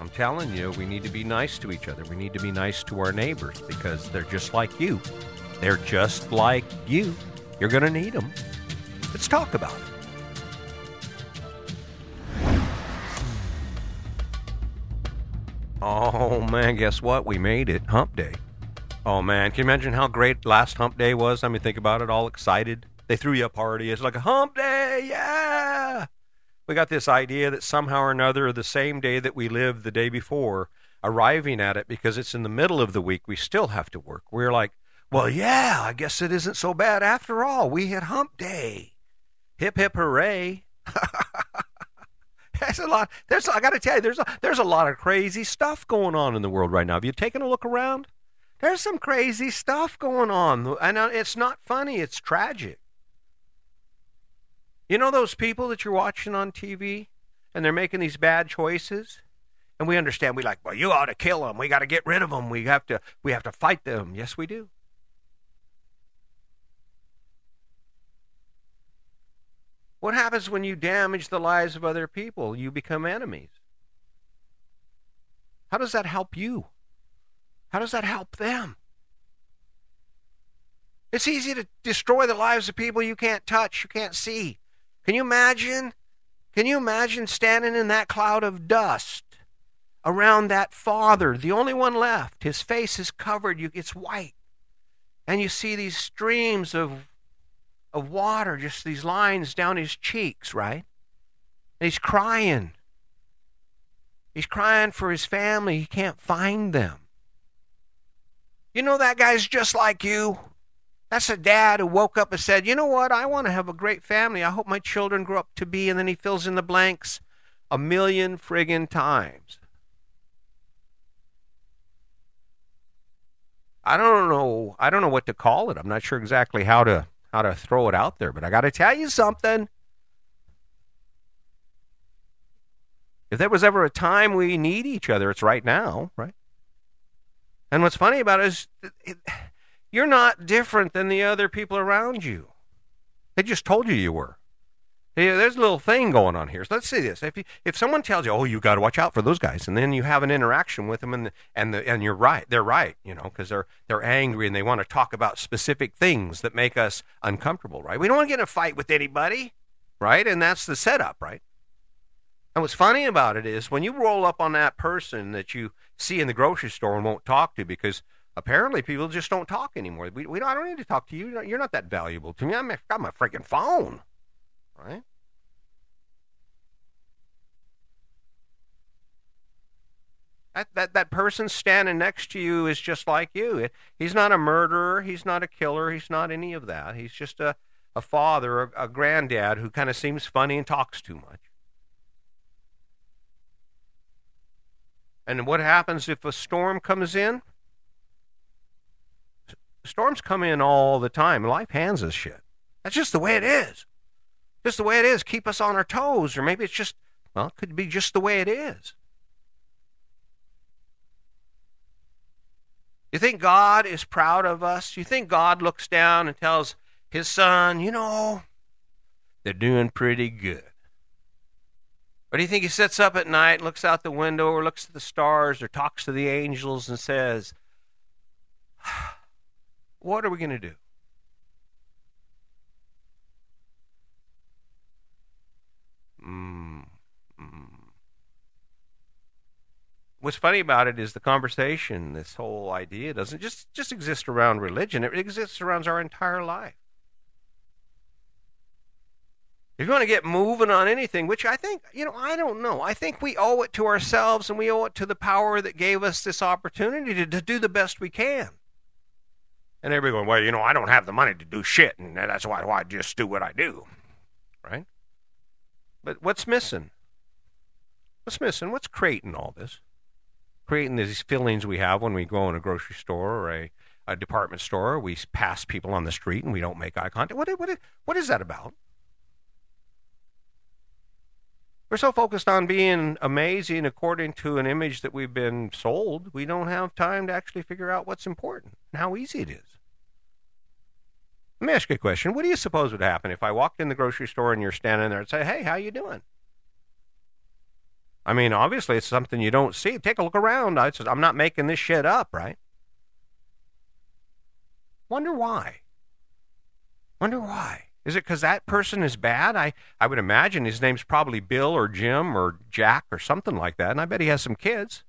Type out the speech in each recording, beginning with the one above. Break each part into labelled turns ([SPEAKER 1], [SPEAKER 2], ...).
[SPEAKER 1] I'm telling you, we need to be nice to each other. We need to be nice to our neighbors because they're just like you. They're just like you. You're going to need them. Let's talk about it. Oh man, guess what? We made it. Hump day. Oh man, can you imagine how great last hump day was? I mean, think about it, all excited. They threw you a party. It's like a hump day, yeah. We got this idea that somehow or another, the same day that we lived the day before, arriving at it because it's in the middle of the week, we still have to work. We're like, well, yeah, I guess it isn't so bad after all. We hit hump day. Hip hip hooray. There's a lot. There's I got to tell you, there's a, there's a lot of crazy stuff going on in the world right now. Have you taken a look around? There's some crazy stuff going on, and uh, it's not funny. It's tragic. You know those people that you're watching on TV, and they're making these bad choices, and we understand. We like, well, you ought to kill them. We got to get rid of them. We have to. We have to fight them. Yes, we do. What happens when you damage the lives of other people? You become enemies. How does that help you? How does that help them? It's easy to destroy the lives of people you can't touch, you can't see. Can you imagine? Can you imagine standing in that cloud of dust around that father, the only one left? His face is covered, it's white. And you see these streams of of water, just these lines down his cheeks, right? And he's crying. He's crying for his family. He can't find them. You know, that guy's just like you. That's a dad who woke up and said, You know what? I want to have a great family. I hope my children grow up to be. And then he fills in the blanks a million friggin' times. I don't know. I don't know what to call it. I'm not sure exactly how to how to throw it out there, but I got to tell you something. If there was ever a time we need each other, it's right now, right? And what's funny about it is it, you're not different than the other people around you. They just told you you were. Yeah, there's a little thing going on here. So let's see this. If you, if someone tells you, "Oh, you got to watch out for those guys," and then you have an interaction with them, and and the, and you're right, they're right, you know, because they're they're angry and they want to talk about specific things that make us uncomfortable, right? We don't want to get in a fight with anybody, right? And that's the setup, right? And what's funny about it is when you roll up on that person that you see in the grocery store and won't talk to because apparently people just don't talk anymore. We, we don't, I don't need to talk to you. You're not that valuable to me. I'm, I've got my freaking phone right? That, that, that person standing next to you is just like you. He's not a murderer. He's not a killer. He's not any of that. He's just a, a father, a, a granddad who kind of seems funny and talks too much. And what happens if a storm comes in? Storms come in all the time. Life hands us shit. That's just the way it is just the way it is. Keep us on our toes, or maybe it's just, well, it could be just the way it is. You think God is proud of us? You think God looks down and tells his son, you know, they're doing pretty good? Or do you think he sits up at night, looks out the window, or looks at the stars, or talks to the angels and says, What are we going to do? Mm, mm. What's funny about it is the conversation, this whole idea doesn't just, just exist around religion, it exists around our entire life. If you want to get moving on anything, which I think, you know, I don't know. I think we owe it to ourselves and we owe it to the power that gave us this opportunity to, to do the best we can. And everybody going, well, you know, I don't have the money to do shit, and that's why, why I just do what I do. Right? But what's missing? What's missing? What's creating all this? Creating these feelings we have when we go in a grocery store or a, a department store. We pass people on the street and we don't make eye contact. What, what, what is that about? We're so focused on being amazing according to an image that we've been sold, we don't have time to actually figure out what's important and how easy it is. Let me ask you a question. What do you suppose would happen if I walked in the grocery store and you're standing there and say, "Hey, how you doing?" I mean, obviously, it's something you don't see. Take a look around. I, I'm not making this shit up, right? Wonder why. Wonder why. Is it because that person is bad? I, I would imagine his name's probably Bill or Jim or Jack or something like that, and I bet he has some kids.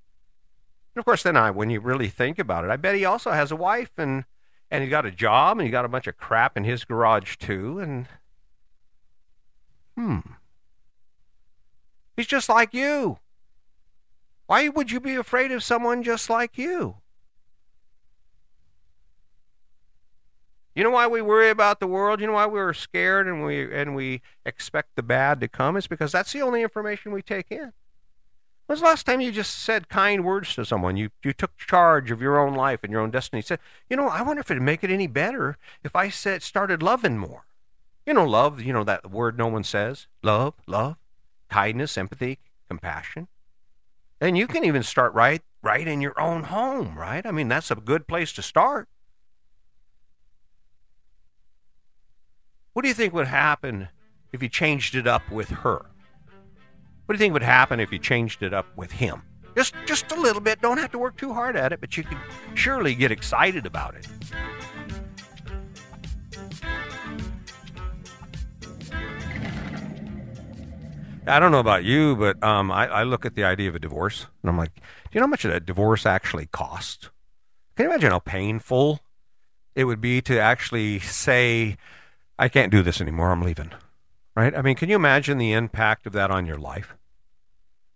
[SPEAKER 1] And of course, then I, when you really think about it, I bet he also has a wife and and he got a job and he got a bunch of crap in his garage too. And hmm, he's just like you. Why would you be afraid of someone just like you? You know why we worry about the world? You know why we're scared and we and we expect the bad to come? It's because that's the only information we take in. When's the last time you just said kind words to someone? You you took charge of your own life and your own destiny. Said, you know, I wonder if it'd make it any better if I said started loving more. You know, love. You know that word no one says. Love, love, kindness, empathy, compassion. And you can even start right right in your own home, right? I mean, that's a good place to start. What do you think would happen if you changed it up with her? What do you think would happen if you changed it up with him? Just just a little bit. Don't have to work too hard at it, but you can surely get excited about it. I don't know about you, but um, I, I, look at the idea of a divorce and I'm like, do you know how much a divorce actually costs? Can you imagine how painful it would be to actually say, I can't do this anymore, I'm leaving? Right? I mean, can you imagine the impact of that on your life?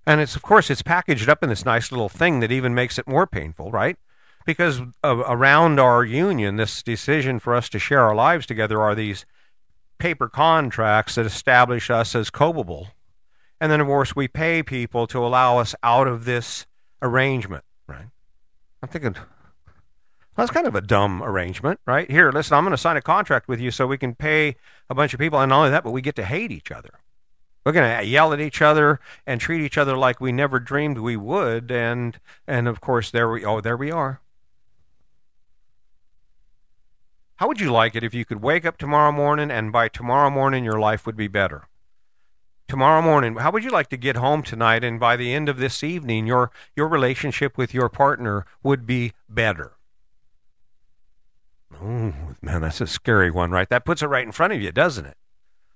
[SPEAKER 1] And it's, of course, it's packaged up in this nice little thing that even makes it more painful, right? Because around our union, this decision for us to share our lives together are these paper contracts that establish us as coable. And then, of course, we pay people to allow us out of this arrangement, right? I'm thinking, that's kind of a dumb arrangement, right? Here, listen, I'm going to sign a contract with you so we can pay a bunch of people, and not only that, but we get to hate each other. We're going to yell at each other and treat each other like we never dreamed we would, and and of course there we oh there we are. How would you like it if you could wake up tomorrow morning and by tomorrow morning your life would be better? Tomorrow morning, how would you like to get home tonight and by the end of this evening your your relationship with your partner would be better? Oh, man, that's a scary one, right? That puts it right in front of you, doesn't it?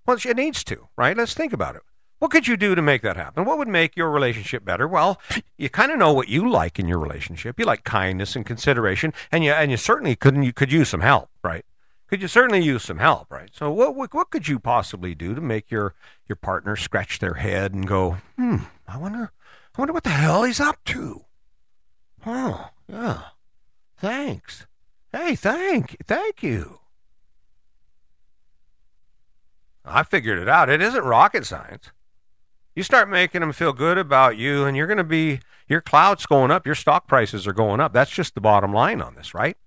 [SPEAKER 1] Well, it needs to, right? Let's think about it. What could you do to make that happen? What would make your relationship better? Well, you kind of know what you like in your relationship. You like kindness and consideration, and you and you certainly couldn't you could use some help, right? Could you certainly use some help, right? So what what, could you possibly do to make your your partner scratch their head and go, hmm, I wonder, I wonder what the hell he's up to. Oh, yeah. Thanks. Hey, thank, thank you. I figured it out. It isn't rocket science. You start making them feel good about you, and you're going to be, your cloud's going up, your stock prices are going up. That's just the bottom line on this, right?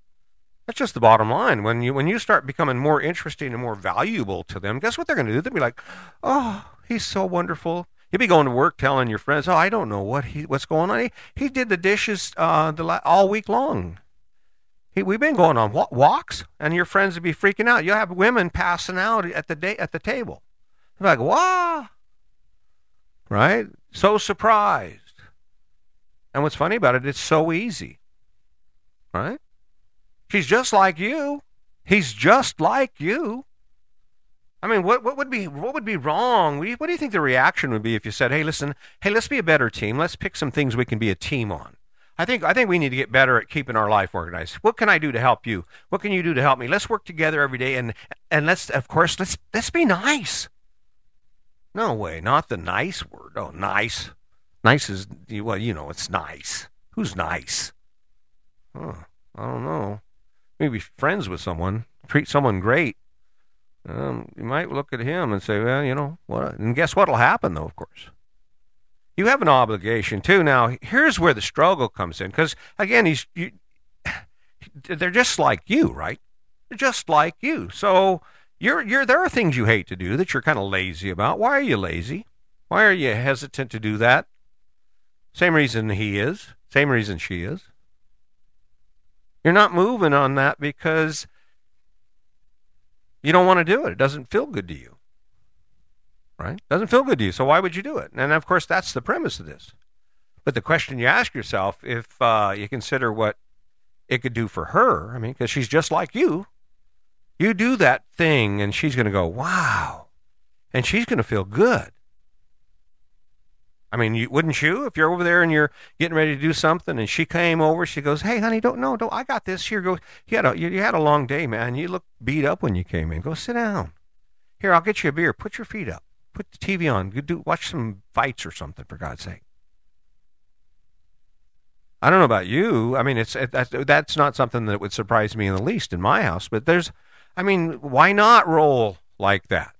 [SPEAKER 1] That's just the bottom line. When you when you start becoming more interesting and more valuable to them, guess what they're going to do? They'll be like, "Oh, he's so wonderful." You'll be going to work telling your friends, "Oh, I don't know what he what's going on. He, he did the dishes uh, the all week long. We've been going on walks, and your friends would be freaking out. You'll have women passing out at the day at the table. They're like, "Wow!" Right? So surprised. And what's funny about it, it's so easy. Right? She's just like you. He's just like you. I mean, what, what would be what would be wrong? What do you think the reaction would be if you said, "Hey, listen, hey, let's be a better team. Let's pick some things we can be a team on." I think I think we need to get better at keeping our life organized. What can I do to help you? What can you do to help me? Let's work together every day and and let's of course let's let's be nice. No way, not the nice word. Oh, nice. Nice is well, you know, it's nice. Who's nice? Huh, I don't know. Maybe friends with someone, treat someone great. Um, you might look at him and say, well, you know what? And guess what'll happen though? Of course, you have an obligation too. Now, here's where the struggle comes in, because again, he's you, they're just like you, right? They're just like you. So you're you're there are things you hate to do that you're kind of lazy about. Why are you lazy? Why are you hesitant to do that? Same reason he is. Same reason she is. You're not moving on that because you don't want to do it. It doesn't feel good to you right? Doesn't feel good to you, so why would you do it? And of course, that's the premise of this. But the question you ask yourself, if uh, you consider what it could do for her, I mean, because she's just like you, you do that thing, and she's going to go, wow, and she's going to feel good. I mean, you, wouldn't you? If you're over there and you're getting ready to do something, and she came over, she goes, "Hey, honey, don't no, don't. I got this. Here, go. You had a you, you had a long day, man. You look beat up when you came in. Go sit down. Here, I'll get you a beer. Put your feet up. Put the TV on. Do watch some fights or something for God's sake." I don't know about you. I mean, it's it, that's, that's not something that would surprise me in the least in my house. But there's, I mean, why not roll like that?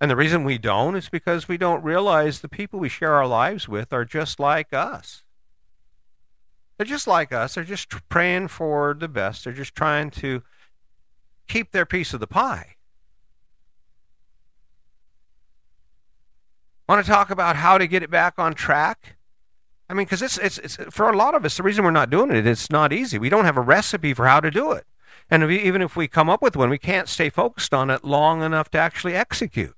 [SPEAKER 1] And the reason we don't is because we don't realize the people we share our lives with are just like us. They're just like us. They're just praying for the best. They're just trying to keep their piece of the pie. Want to talk about how to get it back on track? I mean, because it's, it's, it's for a lot of us, the reason we're not doing it, it's not easy. We don't have a recipe for how to do it. And if even if we come up with one, we can't stay focused on it long enough to actually execute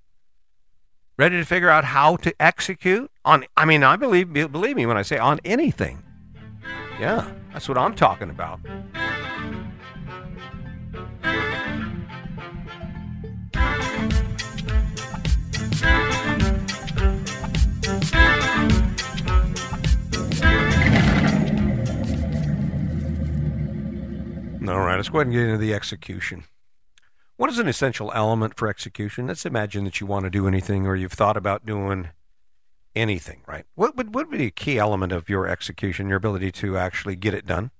[SPEAKER 1] ready to figure out how to execute on I mean I believe believe me when I say on anything. Yeah, that's what I'm talking about. All right, let's go ahead and get into the execution. What is an essential element for execution? Let's imagine that you want to do anything or you've thought about doing anything, right? What would, what would be a key element of your execution, your ability to actually get it done?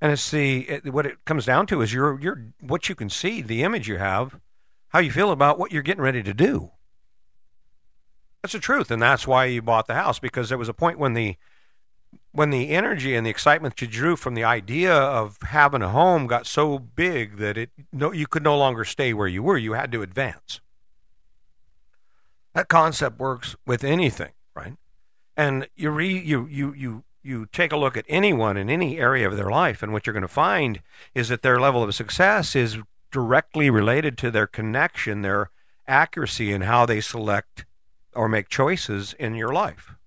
[SPEAKER 1] And it's the what it comes down to is your your what you can see, the image you have, how you feel about what you're getting ready to do. That's the truth, and that's why you bought the house because there was a point when the when the energy and the excitement you drew from the idea of having a home got so big that it no you could no longer stay where you were. You had to advance. That concept works with anything right? And you re, you you you you take a look at anyone in any area of their life and what you're going to find is that their level of success is directly related to their connection their accuracy in how they select or make choices in your life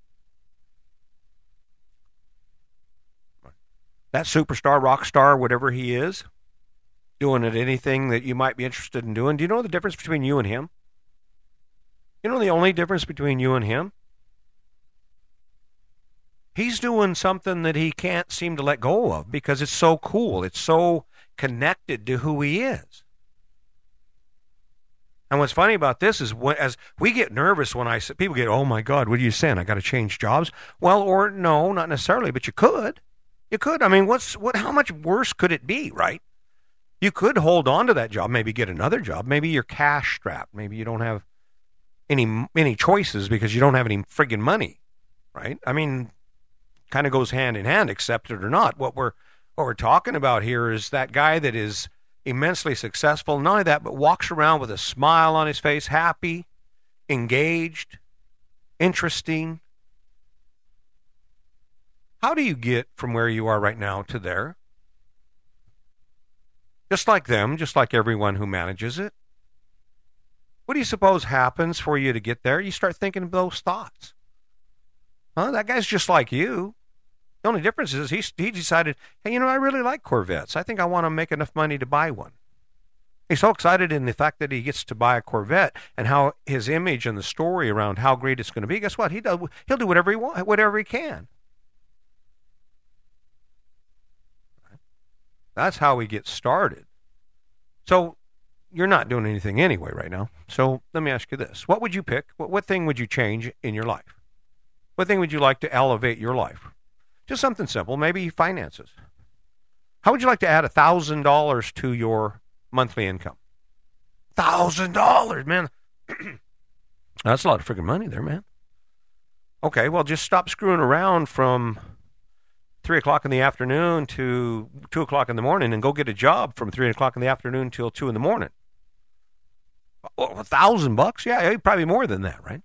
[SPEAKER 1] that superstar, rock star, whatever he is, doing at anything that you might be interested in doing. Do you know the difference between you and him? You know the only difference between you and him? He's doing something that he can't seem to let go of because it's so cool. It's so connected to who he is. And what's funny about this is when, as we get nervous when I say, people get, oh my God, what are you saying? I got to change jobs. Well, or no, not necessarily, but you could. You could. I mean, what's what? How much worse could it be, right? You could hold on to that job, maybe get another job. Maybe you're cash strapped. Maybe you don't have any any choices because you don't have any friggin' money, right? I mean, kind of goes hand in hand, accept it or not. What we're what we're talking about here is that guy that is immensely successful. Not only that, but walks around with a smile on his face, happy, engaged, interesting, how do you get from where you are right now to there? Just like them, just like everyone who manages it. What do you suppose happens for you to get there? You start thinking those thoughts. Huh? That guy's just like you. The only difference is he, he decided, hey, you know, I really like Corvettes. I think I want to make enough money to buy one. He's so excited in the fact that he gets to buy a Corvette and how his image and the story around how great it's going to be. Guess what? He does, he'll do whatever he want, whatever he can. That's how we get started. So you're not doing anything anyway right now. So let me ask you this. What would you pick? What, what thing would you change in your life? What thing would you like to elevate your life? Just something simple, maybe finances. How would you like to add $1,000 to your monthly income? $1,000, man. That's a lot of freaking money there, man. Okay, well, just stop screwing around from three o'clock in the afternoon to two o'clock in the morning and go get a job from three o'clock in the afternoon till two in the morning. Oh, a thousand bucks? Yeah, probably more than that, right?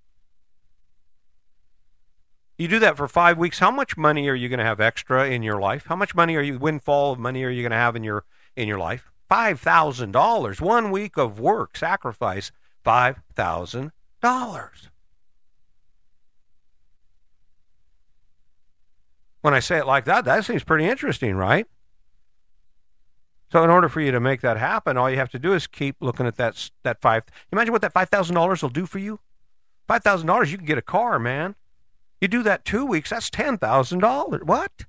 [SPEAKER 1] You do that for five weeks. How much money are you going to have extra in your life? How much money are you windfall of money are you going to have in your in your life? Five thousand dollars. One week of work, sacrifice. $5,000. When I say it like that, that seems pretty interesting, right? So, in order for you to make that happen, all you have to do is keep looking at that that five. Imagine what that five thousand dollars will do for you. Five thousand dollars, you can get a car, man. You do that two weeks, that's ten thousand dollars. What?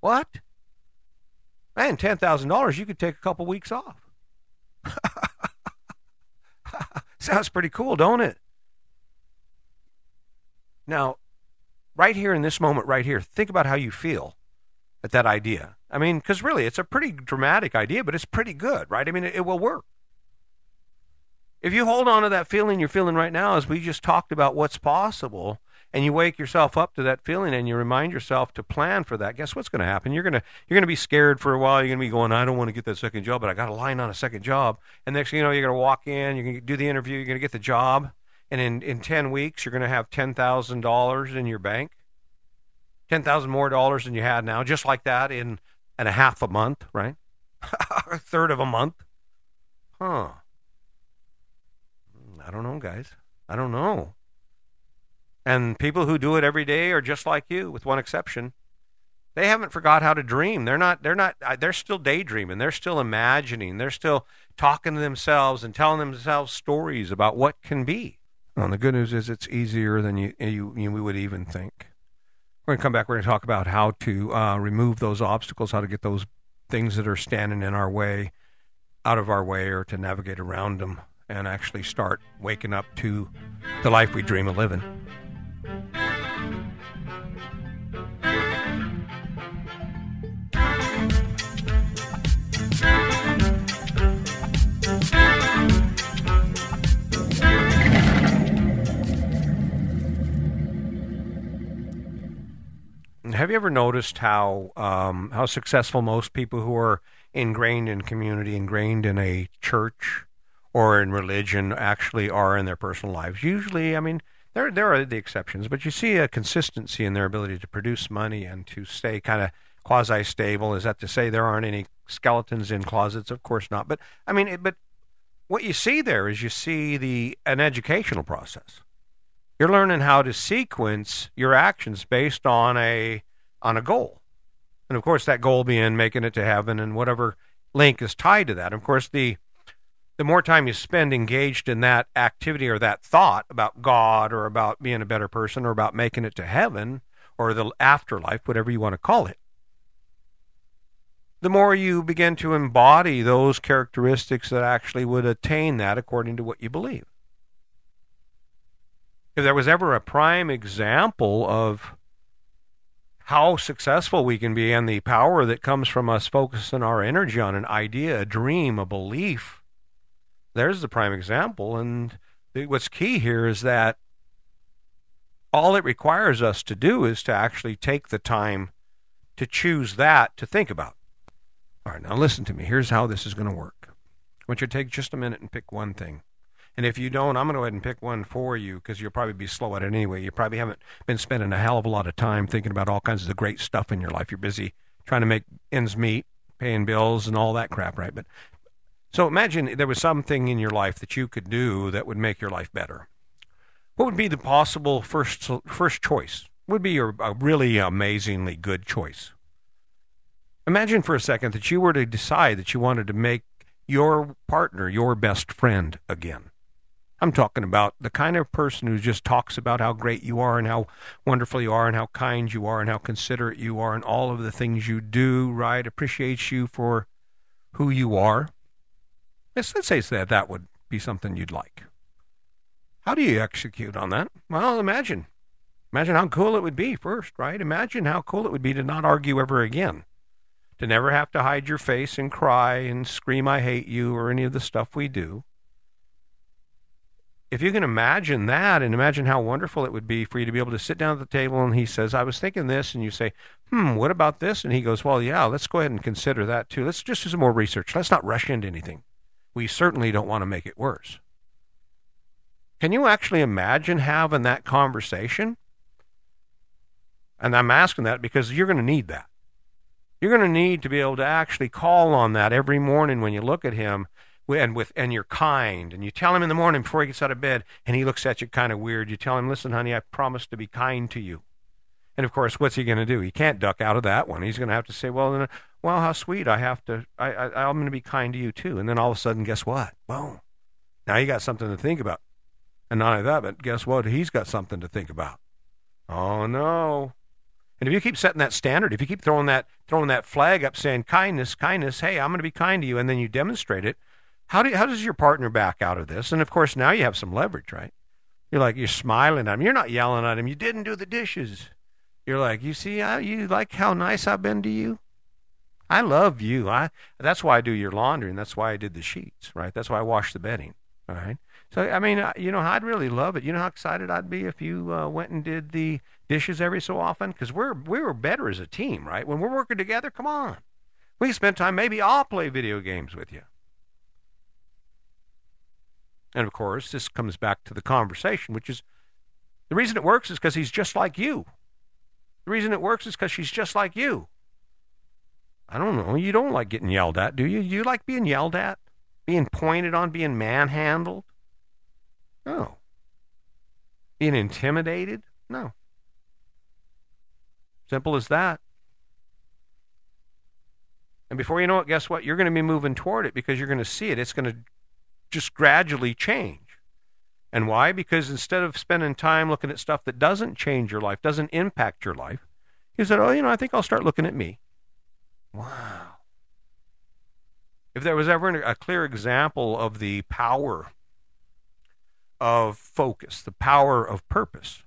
[SPEAKER 1] What? Man, ten thousand dollars, you could take a couple weeks off. Sounds pretty cool, don't it? Now, right here in this moment, right here, think about how you feel at that idea. I mean, because really, it's a pretty dramatic idea, but it's pretty good, right? I mean, it, it will work. If you hold on to that feeling you're feeling right now, as we just talked about what's possible, and you wake yourself up to that feeling and you remind yourself to plan for that, guess what's going to happen? You're going to you're going to be scared for a while. You're going to be going, I don't want to get that second job, but I got a line on a second job. And next thing you know, you're going to walk in, you're going to do the interview, you're going to get the job, and in in 10 weeks, you're going to have $10,000 in your bank. 10,000 more dollars than you had now, just like that in and a half a month, right? a third of a month. Huh. Hmm, I don't know, guys. I don't know. And people who do it every day are just like you, with one exception. They haven't forgot how to dream. They're not. They're not. They're still daydreaming. They're still imagining. They're still talking to themselves and telling themselves stories about what can be. Well, the good news is it's easier than you you, you would even think. We're going to come back. We're going to talk about how to uh, remove those obstacles, how to get those things that are standing in our way out of our way, or to navigate around them and actually start waking up to the life we dream of living. Have you ever noticed how um, how successful most people who are ingrained in community, ingrained in a church or in religion, actually are in their personal lives? Usually, I mean, there there are the exceptions, but you see a consistency in their ability to produce money and to stay kind of quasi stable. Is that to say there aren't any skeletons in closets? Of course not. But I mean, it, but what you see there is you see the an educational process. You're learning how to sequence your actions based on a on a goal, and of course that goal being making it to heaven and whatever link is tied to that. Of course the the more time you spend engaged in that activity or that thought about God or about being a better person or about making it to heaven or the afterlife, whatever you want to call it, the more you begin to embody those characteristics that actually would attain that according to what you believe. If there was ever a prime example of how successful we can be and the power that comes from us focusing our energy on an idea, a dream, a belief, there's the prime example. And what's key here is that all it requires us to do is to actually take the time to choose that to think about. All right, now listen to me. Here's how this is going to work. I want you to take just a minute and pick one thing. And if you don't, I'm going to go ahead and pick one for you because you'll probably be slow at it anyway. You probably haven't been spending a hell of a lot of time thinking about all kinds of the great stuff in your life. You're busy trying to make ends meet, paying bills, and all that crap, right? But so imagine there was something in your life that you could do that would make your life better. What would be the possible first first choice? Would be your a really amazingly good choice. Imagine for a second that you were to decide that you wanted to make your partner your best friend again. I'm talking about the kind of person who just talks about how great you are and how wonderful you are and how kind you are and how considerate you are and all of the things you do, right? Appreciates you for who you are. Let's, let's say that that would be something you'd like. How do you execute on that? Well, imagine. Imagine how cool it would be first, right? Imagine how cool it would be to not argue ever again. To never have to hide your face and cry and scream, I hate you, or any of the stuff we do. If you can imagine that and imagine how wonderful it would be for you to be able to sit down at the table and he says, I was thinking this, and you say, hmm, what about this? And he goes, well, yeah, let's go ahead and consider that too. Let's just do some more research. Let's not rush into anything we certainly don't want to make it worse. Can you actually imagine having that conversation? And I'm asking that because you're going to need that. You're going to need to be able to actually call on that every morning when you look at him and with and you're kind and you tell him in the morning before he gets out of bed and he looks at you kind of weird. You tell him listen honey i promise to be kind to you. And of course what's he going to do? He can't duck out of that one. He's going to have to say well then, well how sweet. I have to I, I i'm going to be kind to you too. And then all of a sudden guess what? Boom. Now you got something to think about. And not only that but guess what? He's got something to think about. Oh no. And if you keep setting that standard, if you keep throwing that throwing that flag up saying kindness, kindness, hey, I'm going to be kind to you, and then you demonstrate it, how do how does your partner back out of this? And of course, now you have some leverage, right? You're like you're smiling at him. You're not yelling at him. You didn't do the dishes. You're like, you see, I, you like how nice I've been to you. I love you. I that's why I do your laundry, and that's why I did the sheets, right? That's why I wash the bedding, all right? So I mean, you know, I'd really love it. You know how excited I'd be if you uh, went and did the dishes every so often, because we're we were better as a team, right? When we're working together, come on, we spend time. Maybe I'll play video games with you. And of course, this comes back to the conversation, which is the reason it works is because he's just like you. The reason it works is because she's just like you. I don't know. You don't like getting yelled at, do you? You like being yelled at? Being pointed on, being manhandled? No. Being intimidated? No. Simple as that. And before you know it, guess what? You're going to be moving toward it because you're going to see it. It's going to just gradually change. And why? Because instead of spending time looking at stuff that doesn't change your life, doesn't impact your life, you said, oh, you know, I think I'll start looking at me. Wow. If there was ever a clear example of the power of focus, the power of purpose,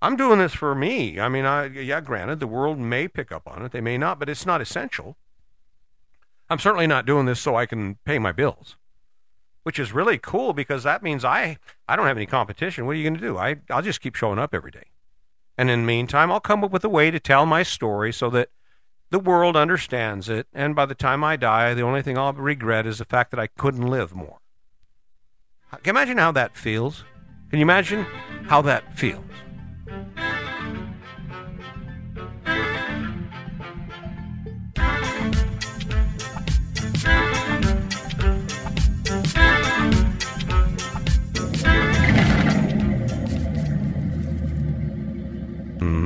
[SPEAKER 1] I'm doing this for me. I mean, I, yeah, granted, the world may pick up on it, they may not, but it's not essential. I'm certainly not doing this so I can pay my bills, which is really cool because that means I I don't have any competition. What are you going to do? I I'll just keep showing up every day. And in the meantime, I'll come up with a way to tell my story so that the world understands it. And by the time I die, the only thing I'll regret is the fact that I couldn't live more. Can you imagine how that feels? Can you imagine how that feels?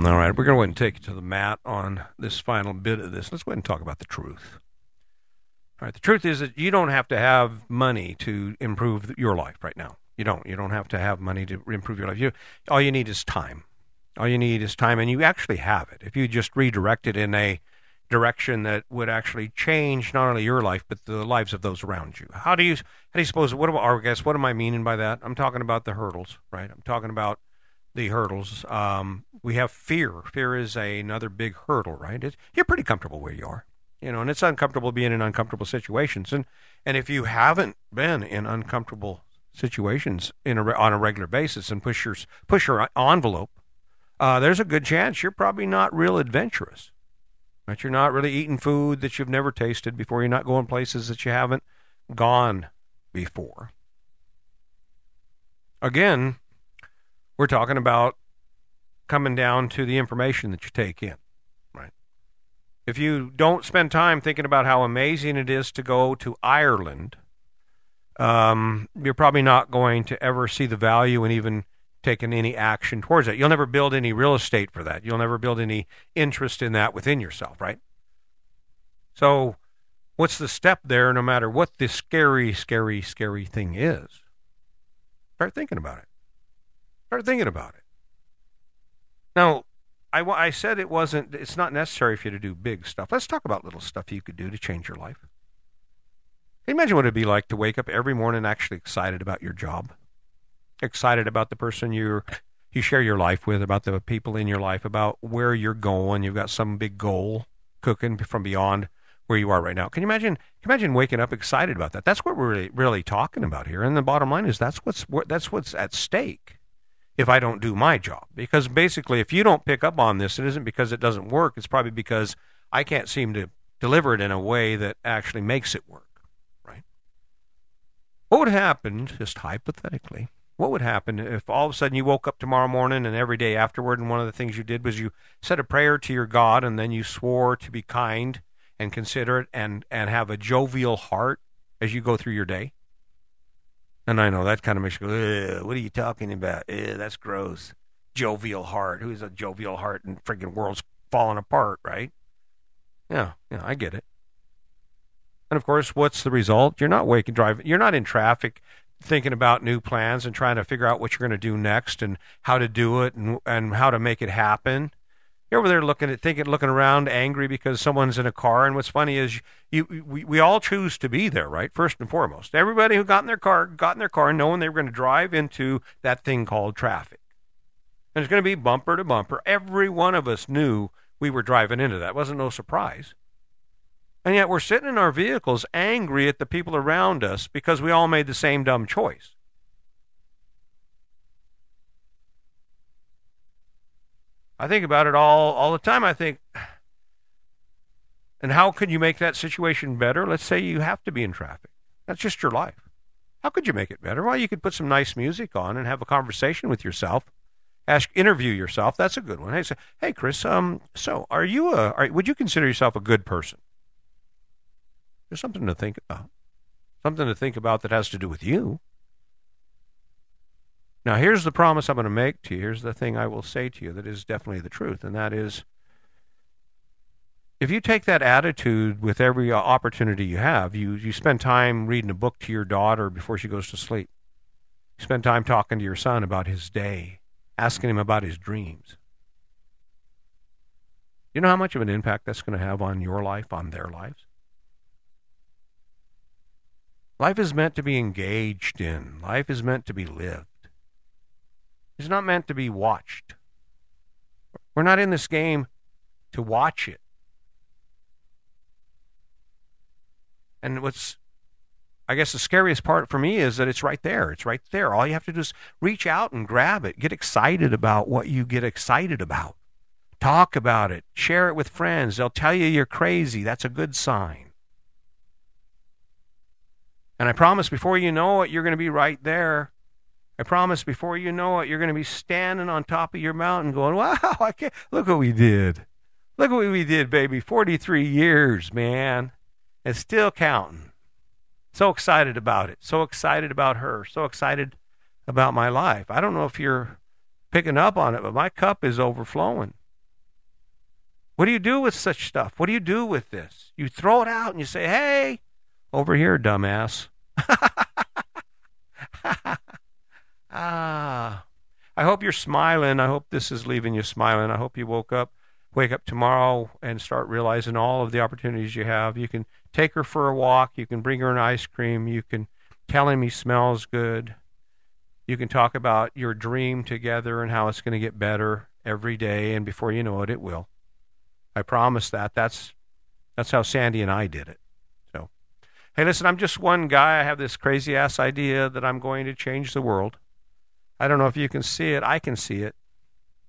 [SPEAKER 1] All right, we're going to go ahead and take it to the mat on this final bit of this. Let's go ahead and talk about the truth. All right, the truth is that you don't have to have money to improve your life right now. You don't. You don't have to have money to improve your life. You, all you need is time. All you need is time, and you actually have it. If you just redirect it in a direction that would actually change not only your life but the lives of those around you. How do you how do you suppose what do I guess what am I meaning by that? I'm talking about the hurdles, right? I'm talking about the hurdles. Um, we have fear. Fear is a, another big hurdle, right? You're pretty comfortable where you are, you know, and it's uncomfortable being in uncomfortable situations. And and if you haven't been in uncomfortable situations in a, on a regular basis and push your push your envelope, uh, there's a good chance you're probably not real adventurous. That you're not really eating food that you've never tasted before. You're not going places that you haven't gone before. Again, we're talking about coming down to the information that you take in, right? If you don't spend time thinking about how amazing it is to go to Ireland, um, you're probably not going to ever see the value in even taking any action towards it. You'll never build any real estate for that. You'll never build any interest in that within yourself, right? So, what's the step there, no matter what the scary, scary, scary thing is? Start thinking about it. Start thinking about it. Now, I, I said it wasn't, it's not necessary for you to do big stuff. Let's talk about little stuff you could do to change your life. Can you imagine what it'd be like to wake up every morning actually excited about your job? Excited about the person you you share your life with, about the people in your life, about where you're going. You've got some big goal cooking from beyond where you are right now. Can you imagine? Can you imagine waking up excited about that? That's what we're really, really talking about here. And the bottom line is that's what's that's what's at stake if I don't do my job. Because basically, if you don't pick up on this, it isn't because it doesn't work. It's probably because I can't seem to deliver it in a way that actually makes it work, right? What would happen, just hypothetically, what would happen if all of a sudden you woke up tomorrow morning and every day afterward, and one of the things you did was you said a prayer to your God and then you swore to be kind and considerate and, and have a jovial heart as you go through your day? And I know that kind of makes you go, what are you talking about? that's gross. Jovial heart. Who's a jovial heart and freaking world's falling apart, right? Yeah, yeah, I get it. And of course, what's the result? You're not waking driving. You're not in traffic thinking about new plans and trying to figure out what you're going to do next and how to do it and, and how to make it happen. You're over there looking at thinking, looking around, angry because someone's in a car. And what's funny is you, we, we all choose to be there, right? First and foremost, everybody who got in their car got in their car knowing they were going to drive into that thing called traffic, and it's going to be bumper to bumper. Every one of us knew we were driving into that. It wasn't no surprise. And yet we're sitting in our vehicles angry at the people around us because we all made the same dumb choice. I think about it all all the time. I think, and how could you make that situation better? Let's say you have to be in traffic. That's just your life. How could you make it better? Well, you could put some nice music on and have a conversation with yourself. Ask, interview yourself. That's a good one. Hey, say, hey, Chris. Um, so are you a? Are, would you consider yourself a good person? There's something to think about. Something to think about that has to do with you. Now, here's the promise I'm going to make to you. Here's the thing I will say to you that is definitely the truth, and that is if you take that attitude with every opportunity you have, you, you spend time reading a book to your daughter before she goes to sleep. You spend time talking to your son about his day, asking him about his dreams. You know how much of an impact that's going to have on your life, on their lives? Life is meant to be engaged in, life is meant to be lived. It's not meant to be watched. We're not in this game to watch it. And what's, I guess, the scariest part for me is that it's right there. It's right there. All you have to do is reach out and grab it. Get excited about what you get excited about. Talk about it. Share it with friends. They'll tell you you're crazy. That's a good sign. And I promise before you know it, you're going to be right there I promise before you know it, you're going to be standing on top of your mountain going, wow, I can't, look what we did. Look what we did, baby. 43 years, man. And still counting. So excited about it. So excited about her. So excited about my life. I don't know if you're picking up on it, but my cup is overflowing. What do you do with such stuff? What do you do with this? You throw it out and you say, hey, over here, dumbass. Ah. I hope you're smiling. I hope this is leaving you smiling. I hope you woke up, wake up tomorrow and start realizing all of the opportunities you have. You can take her for a walk. You can bring her an ice cream. You can tell him he smells good. You can talk about your dream together and how it's going to get better every day. And before you know it, it will. I promise that. That's, that's how Sandy and I did it. So, hey, listen, I'm just one guy. I have this crazy ass idea that I'm going to change the world. I don't know if you can see it. I can see it.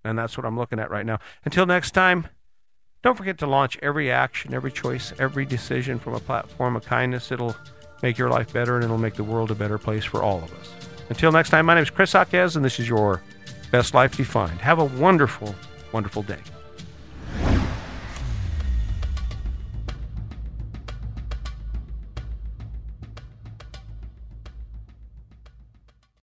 [SPEAKER 1] And that's what I'm looking at right now. Until next time, don't forget to launch every action, every choice, every decision from a platform of kindness. It'll make your life better and it'll make the world a better place for all of us. Until next time, my name is Chris Jaquez, and this is your Best Life Defined. Have a wonderful, wonderful day.